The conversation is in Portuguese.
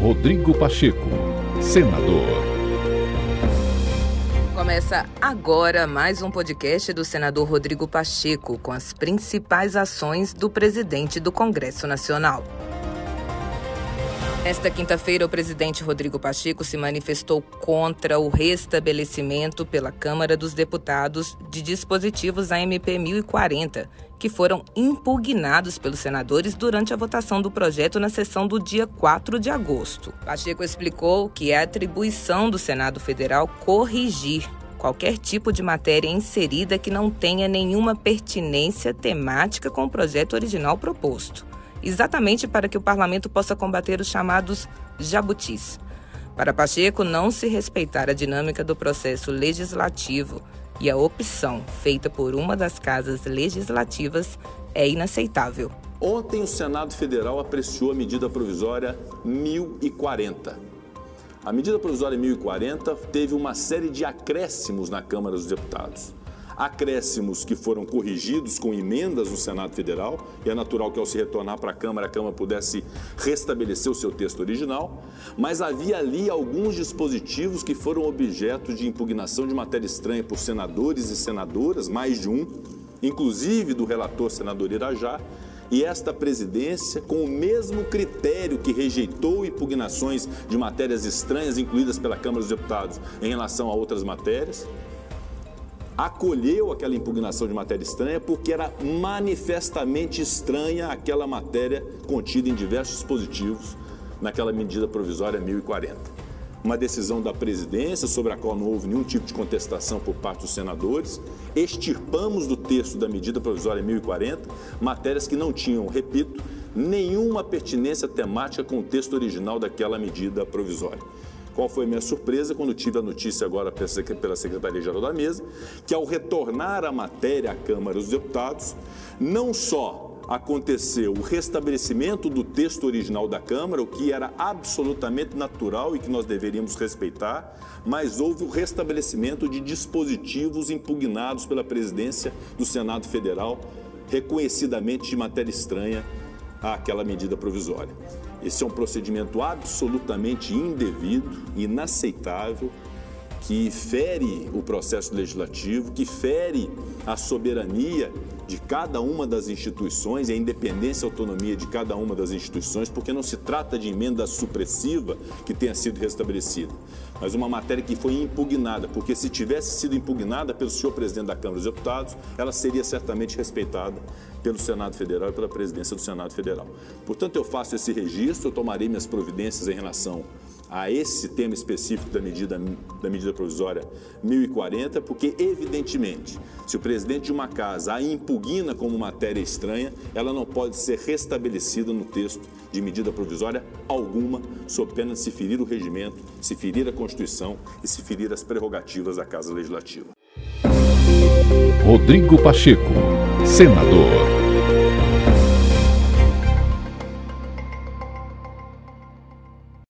Rodrigo Pacheco, senador. Começa agora mais um podcast do senador Rodrigo Pacheco com as principais ações do presidente do Congresso Nacional. Nesta quinta-feira, o presidente Rodrigo Pacheco se manifestou contra o restabelecimento pela Câmara dos Deputados de dispositivos AMP 1040, que foram impugnados pelos senadores durante a votação do projeto na sessão do dia 4 de agosto. Pacheco explicou que é atribuição do Senado Federal corrigir qualquer tipo de matéria inserida que não tenha nenhuma pertinência temática com o projeto original proposto exatamente para que o parlamento possa combater os chamados jabutis. Para Pacheco, não se respeitar a dinâmica do processo legislativo e a opção feita por uma das casas legislativas é inaceitável. Ontem, o Senado Federal apreciou a medida provisória 1040. A medida provisória 1040 teve uma série de acréscimos na Câmara dos Deputados acréscimos que foram corrigidos com emendas no Senado Federal, e é natural que ao se retornar para a Câmara, a Câmara pudesse restabelecer o seu texto original, mas havia ali alguns dispositivos que foram objeto de impugnação de matéria estranha por senadores e senadoras, mais de um, inclusive do relator senador Irajá, e esta presidência, com o mesmo critério que rejeitou impugnações de matérias estranhas incluídas pela Câmara dos Deputados em relação a outras matérias, acolheu aquela impugnação de matéria estranha porque era manifestamente estranha aquela matéria contida em diversos dispositivos naquela medida provisória 1040. Uma decisão da presidência sobre a qual não houve nenhum tipo de contestação por parte dos senadores. Extirpamos do texto da medida provisória 1040 matérias que não tinham, repito, nenhuma pertinência temática com o texto original daquela medida provisória. Qual foi a minha surpresa quando tive a notícia agora pela Secretaria-Geral da Mesa, que ao retornar a matéria à Câmara dos Deputados, não só aconteceu o restabelecimento do texto original da Câmara, o que era absolutamente natural e que nós deveríamos respeitar, mas houve o restabelecimento de dispositivos impugnados pela presidência do Senado Federal, reconhecidamente de matéria estranha àquela medida provisória. Esse é um procedimento absolutamente indevido, inaceitável, que fere o processo legislativo, que fere a soberania de cada uma das instituições, a independência e autonomia de cada uma das instituições, porque não se trata de emenda supressiva que tenha sido restabelecida, mas uma matéria que foi impugnada, porque se tivesse sido impugnada pelo senhor presidente da Câmara dos Deputados, ela seria certamente respeitada pelo Senado Federal e pela presidência do Senado Federal. Portanto, eu faço esse registro, eu tomarei minhas providências em relação a esse tema específico da medida, da medida provisória 1040, porque, evidentemente, se o presidente de uma casa a impugna como matéria estranha, ela não pode ser restabelecida no texto de medida provisória alguma, sob pena de se ferir o regimento, se ferir a Constituição e se ferir as prerrogativas da Casa Legislativa. Rodrigo Pacheco, senador.